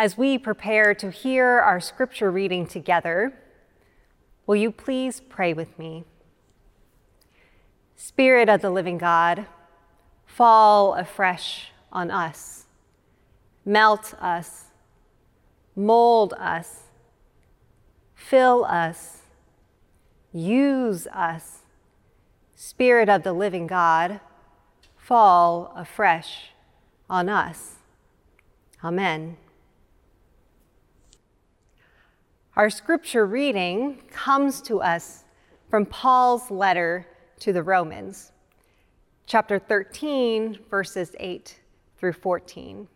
As we prepare to hear our scripture reading together, will you please pray with me? Spirit of the living God, fall afresh on us, melt us, mold us, fill us, use us. Spirit of the living God, fall afresh on us. Amen. Our scripture reading comes to us from Paul's letter to the Romans, chapter 13, verses 8 through 14.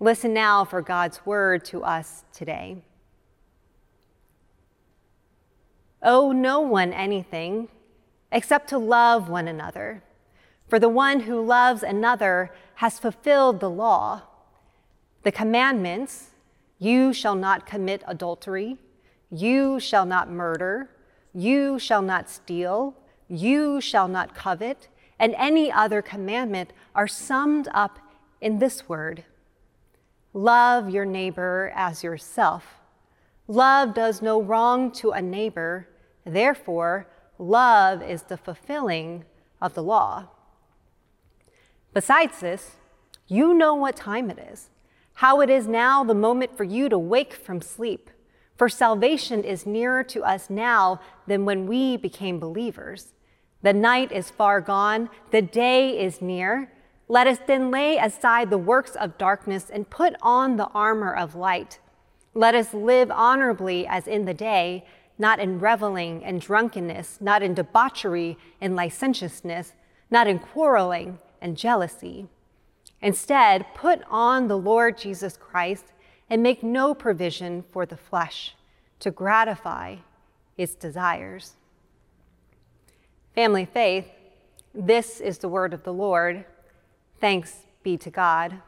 Listen now for God's word to us today. Owe no one anything except to love one another, for the one who loves another has fulfilled the law. The commandments you shall not commit adultery, you shall not murder. You shall not steal, you shall not covet, and any other commandment are summed up in this word. Love your neighbor as yourself. Love does no wrong to a neighbor, therefore, love is the fulfilling of the law. Besides this, you know what time it is, how it is now the moment for you to wake from sleep. For salvation is nearer to us now than when we became believers. The night is far gone, the day is near. Let us then lay aside the works of darkness and put on the armor of light. Let us live honorably as in the day, not in reveling and drunkenness, not in debauchery and licentiousness, not in quarreling and jealousy. Instead, put on the Lord Jesus Christ and make no provision for the flesh to gratify its desires. Family faith, this is the word of the Lord. Thanks be to God.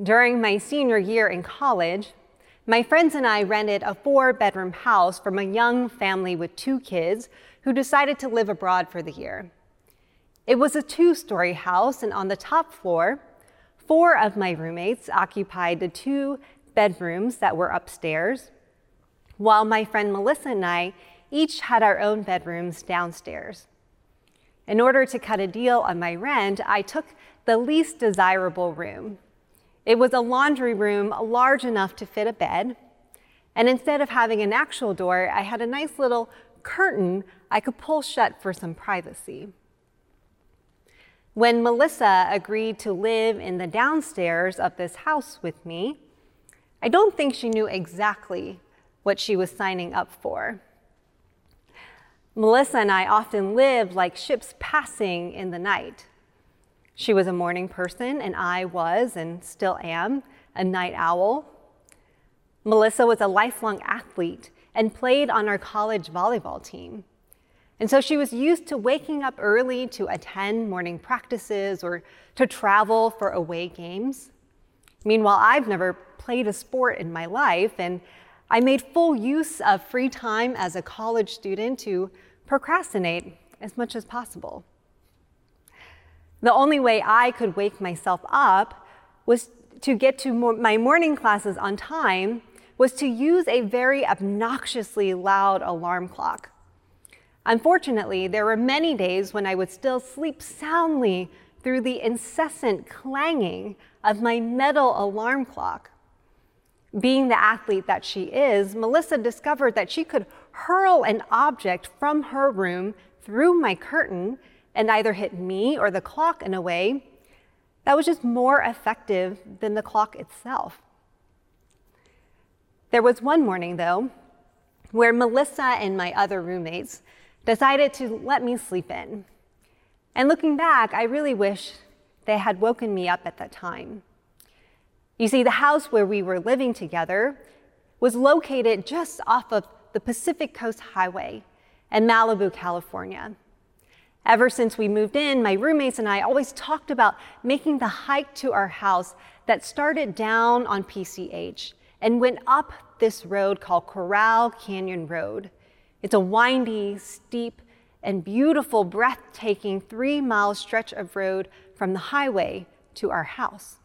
During my senior year in college, my friends and I rented a four bedroom house from a young family with two kids who decided to live abroad for the year. It was a two story house, and on the top floor, Four of my roommates occupied the two bedrooms that were upstairs, while my friend Melissa and I each had our own bedrooms downstairs. In order to cut a deal on my rent, I took the least desirable room. It was a laundry room large enough to fit a bed, and instead of having an actual door, I had a nice little curtain I could pull shut for some privacy. When Melissa agreed to live in the downstairs of this house with me, I don't think she knew exactly what she was signing up for. Melissa and I often lived like ships passing in the night. She was a morning person, and I was, and still am, a night owl. Melissa was a lifelong athlete and played on our college volleyball team. And so she was used to waking up early to attend morning practices or to travel for away games. Meanwhile, I've never played a sport in my life, and I made full use of free time as a college student to procrastinate as much as possible. The only way I could wake myself up was to get to my morning classes on time was to use a very obnoxiously loud alarm clock. Unfortunately, there were many days when I would still sleep soundly through the incessant clanging of my metal alarm clock. Being the athlete that she is, Melissa discovered that she could hurl an object from her room through my curtain and either hit me or the clock in a way that was just more effective than the clock itself. There was one morning, though, where Melissa and my other roommates decided to let me sleep in. And looking back, I really wish they had woken me up at that time. You see, the house where we were living together was located just off of the Pacific Coast Highway in Malibu, California. Ever since we moved in, my roommates and I always talked about making the hike to our house that started down on PCH and went up this road called Corral Canyon Road. It's a windy, steep, and beautiful, breathtaking three mile stretch of road from the highway to our house.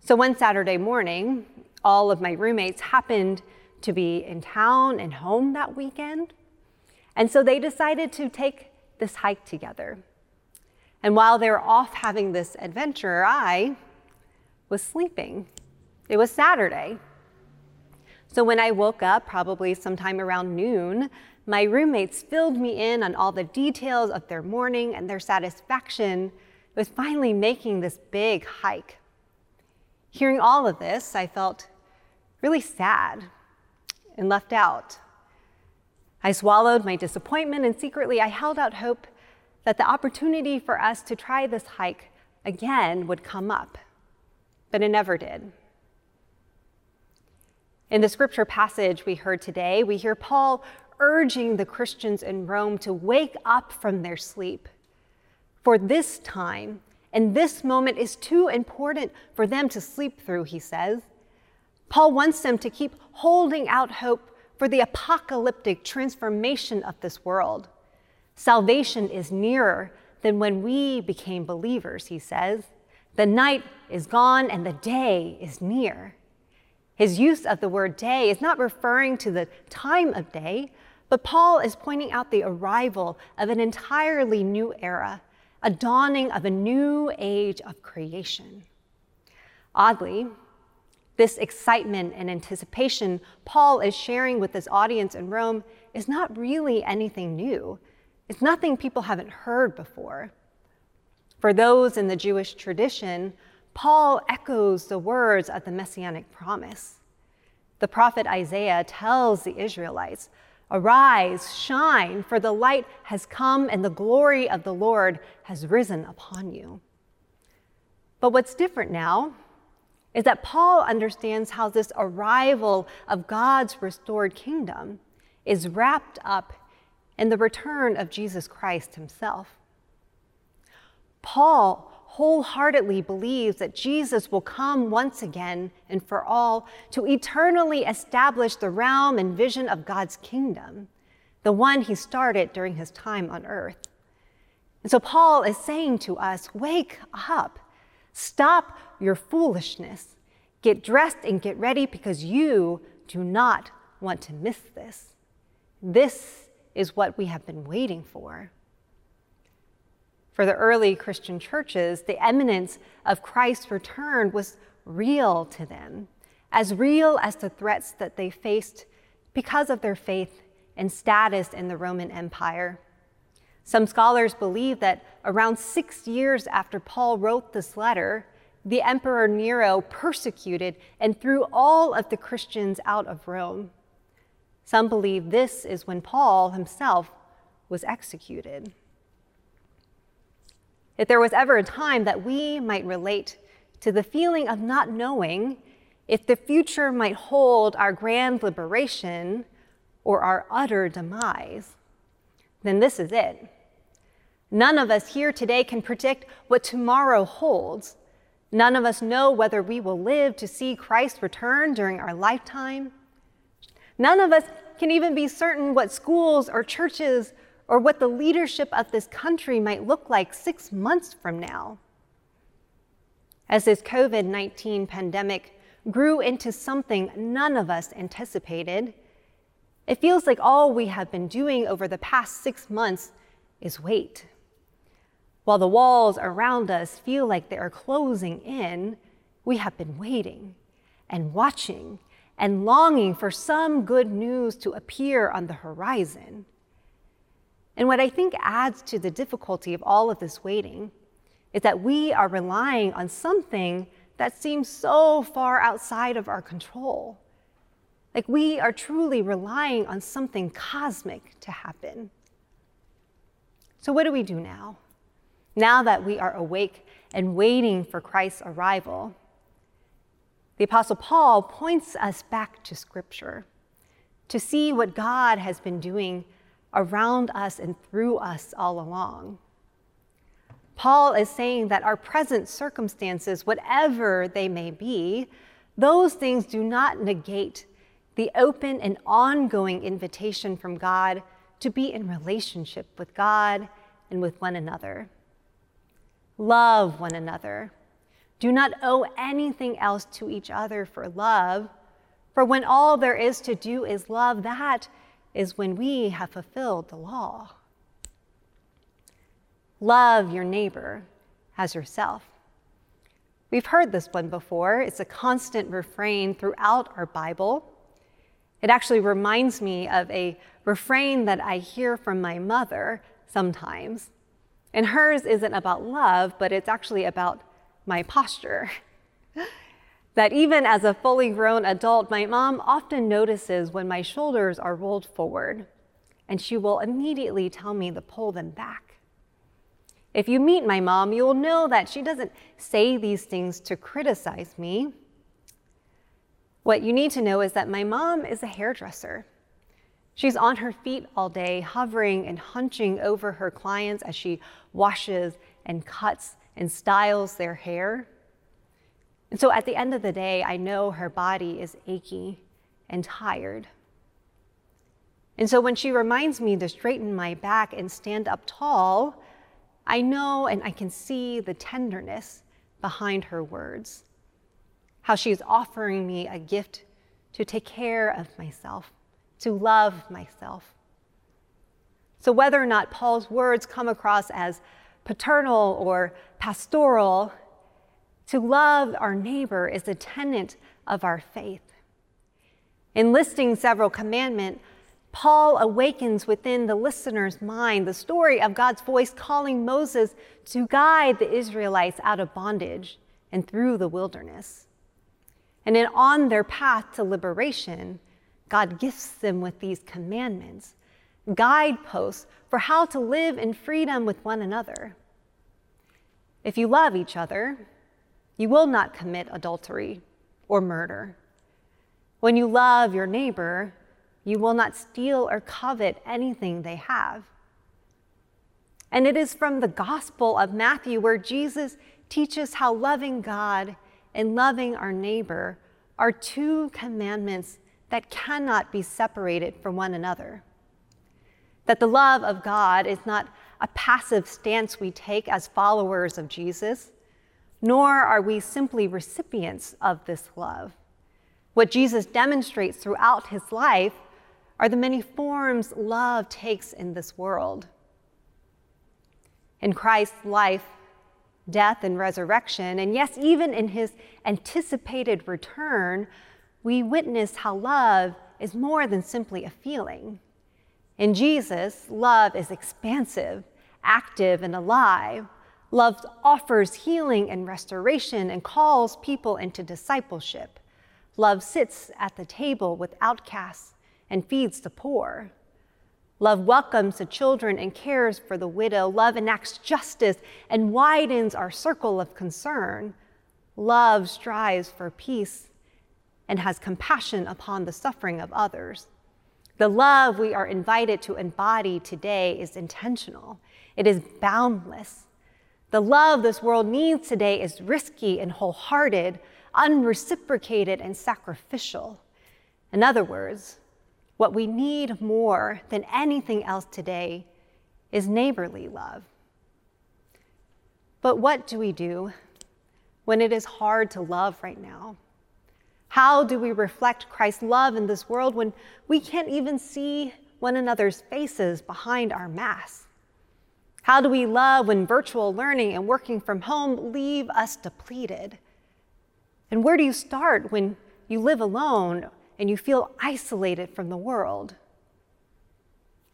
So one Saturday morning, all of my roommates happened to be in town and home that weekend. And so they decided to take this hike together. And while they were off having this adventure, I was sleeping. It was Saturday. So when I woke up, probably sometime around noon, my roommates filled me in on all the details of their morning and their satisfaction with finally making this big hike. Hearing all of this, I felt really sad and left out. I swallowed my disappointment and secretly I held out hope that the opportunity for us to try this hike again would come up, but it never did. In the scripture passage we heard today, we hear Paul urging the Christians in Rome to wake up from their sleep. For this time and this moment is too important for them to sleep through, he says. Paul wants them to keep holding out hope for the apocalyptic transformation of this world. Salvation is nearer than when we became believers, he says. The night is gone and the day is near. His use of the word day is not referring to the time of day, but Paul is pointing out the arrival of an entirely new era, a dawning of a new age of creation. Oddly, this excitement and anticipation Paul is sharing with his audience in Rome is not really anything new. It's nothing people haven't heard before. For those in the Jewish tradition, Paul echoes the words of the messianic promise. The prophet Isaiah tells the Israelites, Arise, shine, for the light has come and the glory of the Lord has risen upon you. But what's different now is that Paul understands how this arrival of God's restored kingdom is wrapped up in the return of Jesus Christ himself. Paul wholeheartedly believes that Jesus will come once again and for all to eternally establish the realm and vision of God's kingdom, the one he started during his time on earth. And so Paul is saying to us wake up, stop your foolishness, get dressed and get ready because you do not want to miss this. This is what we have been waiting for. For the early Christian churches, the imminence of Christ's return was real to them, as real as the threats that they faced because of their faith and status in the Roman Empire. Some scholars believe that around six years after Paul wrote this letter, the Emperor Nero persecuted and threw all of the Christians out of Rome. Some believe this is when Paul himself was executed. If there was ever a time that we might relate to the feeling of not knowing if the future might hold our grand liberation or our utter demise, then this is it. None of us here today can predict what tomorrow holds. None of us know whether we will live to see Christ return during our lifetime. None of us can even be certain what schools or churches or what the leadership of this country might look like six months from now. As this COVID 19 pandemic grew into something none of us anticipated, it feels like all we have been doing over the past six months is wait. While the walls around us feel like they are closing in, we have been waiting and watching and longing for some good news to appear on the horizon. And what I think adds to the difficulty of all of this waiting is that we are relying on something that seems so far outside of our control. Like we are truly relying on something cosmic to happen. So, what do we do now? Now that we are awake and waiting for Christ's arrival, the Apostle Paul points us back to Scripture to see what God has been doing around us and through us all along. Paul is saying that our present circumstances, whatever they may be, those things do not negate the open and ongoing invitation from God to be in relationship with God and with one another. Love one another, Do not owe anything else to each other for love, for when all there is to do is love, that is when we have fulfilled the law. Love your neighbor as yourself. We've heard this one before. It's a constant refrain throughout our Bible. It actually reminds me of a refrain that I hear from my mother sometimes. And hers isn't about love, but it's actually about my posture. that even as a fully grown adult, my mom often notices when my shoulders are rolled forward, and she will immediately tell me to pull them back. If you meet my mom, you'll know that she doesn't say these things to criticize me. What you need to know is that my mom is a hairdresser. She's on her feet all day, hovering and hunching over her clients as she washes and cuts and styles their hair. And so at the end of the day, I know her body is achy and tired. And so when she reminds me to straighten my back and stand up tall, I know and I can see the tenderness behind her words. How she's offering me a gift to take care of myself to love myself. So, whether or not Paul's words come across as paternal or pastoral, to love our neighbor is a tenet of our faith. In listing several commandments, Paul awakens within the listener's mind the story of God's voice calling Moses to guide the Israelites out of bondage and through the wilderness. And then on their path to liberation, God gifts them with these commandments, guideposts for how to live in freedom with one another. If you love each other, you will not commit adultery or murder. When you love your neighbor, you will not steal or covet anything they have. And it is from the Gospel of Matthew where Jesus teaches how loving God and loving our neighbor are two commandments that cannot be separated from one another. That the love of God is not a passive stance we take as followers of Jesus, nor are we simply recipients of this love. What Jesus demonstrates throughout his life are the many forms love takes in this world. In Christ's life, death, and resurrection, and yes, even in his anticipated return, we witness how love is more than simply a feeling. In Jesus, love is expansive, active, and alive. Love offers healing and restoration and calls people into discipleship. Love sits at the table with outcasts and feeds the poor. Love welcomes the children and cares for the widow. Love enacts justice and widens our circle of concern. Love strives for peace and has compassion upon the suffering of others. The love we are invited to embody today is intentional, it is boundless. The love this world needs today is risky and wholehearted, unreciprocated and sacrificial. In other words, what we need more than anything else today is neighborly love. But what do we do when it is hard to love right now? How do we reflect Christ's love in this world when we can't even see one another's faces behind our masks? How do we love when virtual learning and working from home leave us depleted? And where do you start when you live alone and you feel isolated from the world?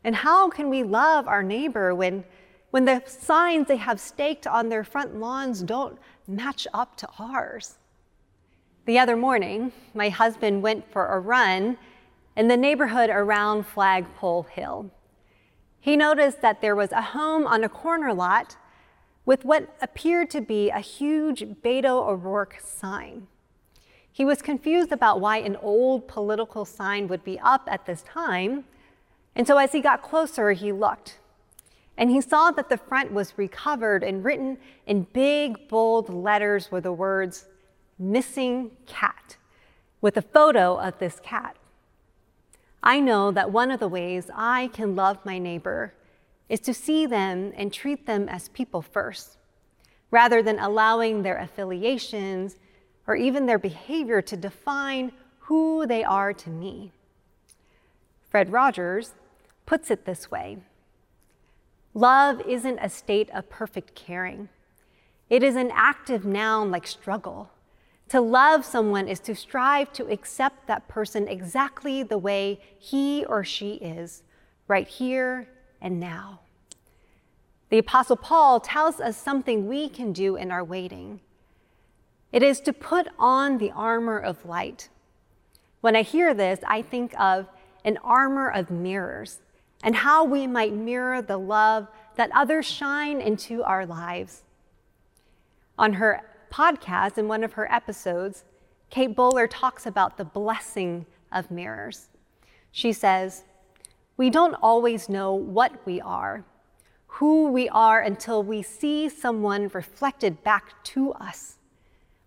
And how can we love our neighbor when, when the signs they have staked on their front lawns don't match up to ours? The other morning, my husband went for a run in the neighborhood around Flagpole Hill. He noticed that there was a home on a corner lot with what appeared to be a huge Beto O'Rourke sign. He was confused about why an old political sign would be up at this time, and so as he got closer, he looked. And he saw that the front was recovered and written in big, bold letters were the words, missing cat with a photo of this cat. I know that one of the ways I can love my neighbor is to see them and treat them as people first, rather than allowing their affiliations or even their behavior to define who they are to me. Fred Rogers puts it this way Love isn't a state of perfect caring, it is an active noun like struggle. To love someone is to strive to accept that person exactly the way he or she is, right here and now. The Apostle Paul tells us something we can do in our waiting. It is to put on the armor of light. When I hear this, I think of an armor of mirrors and how we might mirror the love that others shine into our lives. On her podcast, in one of her episodes, Kate Bowler talks about the blessing of mirrors. She says, We don't always know what we are, who we are, until we see someone reflected back to us.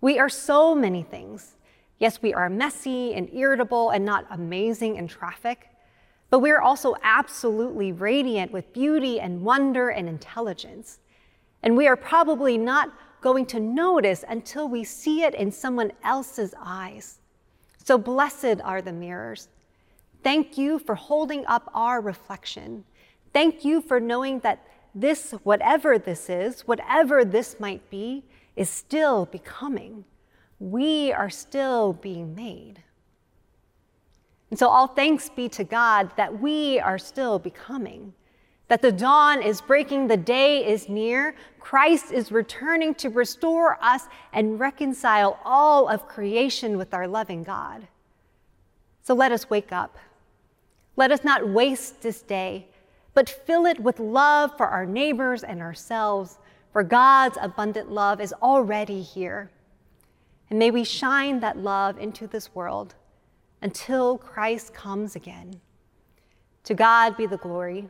We are so many things. Yes, we are messy and irritable and not amazing in traffic, but we are also absolutely radiant with beauty and wonder and intelligence. And we are probably not going to notice until we see it in someone else's eyes. So blessed are the mirrors. Thank you for holding up our reflection. Thank you for knowing that this, whatever this is, whatever this might be, is still becoming. We are still being made. And so, all thanks be to God that we are still becoming that the dawn is breaking, the day is near. Christ is returning to restore us and reconcile all of creation with our loving God. So let us wake up. Let us not waste this day, but fill it with love for our neighbors and ourselves, for God's abundant love is already here. And may we shine that love into this world until Christ comes again. To God be the glory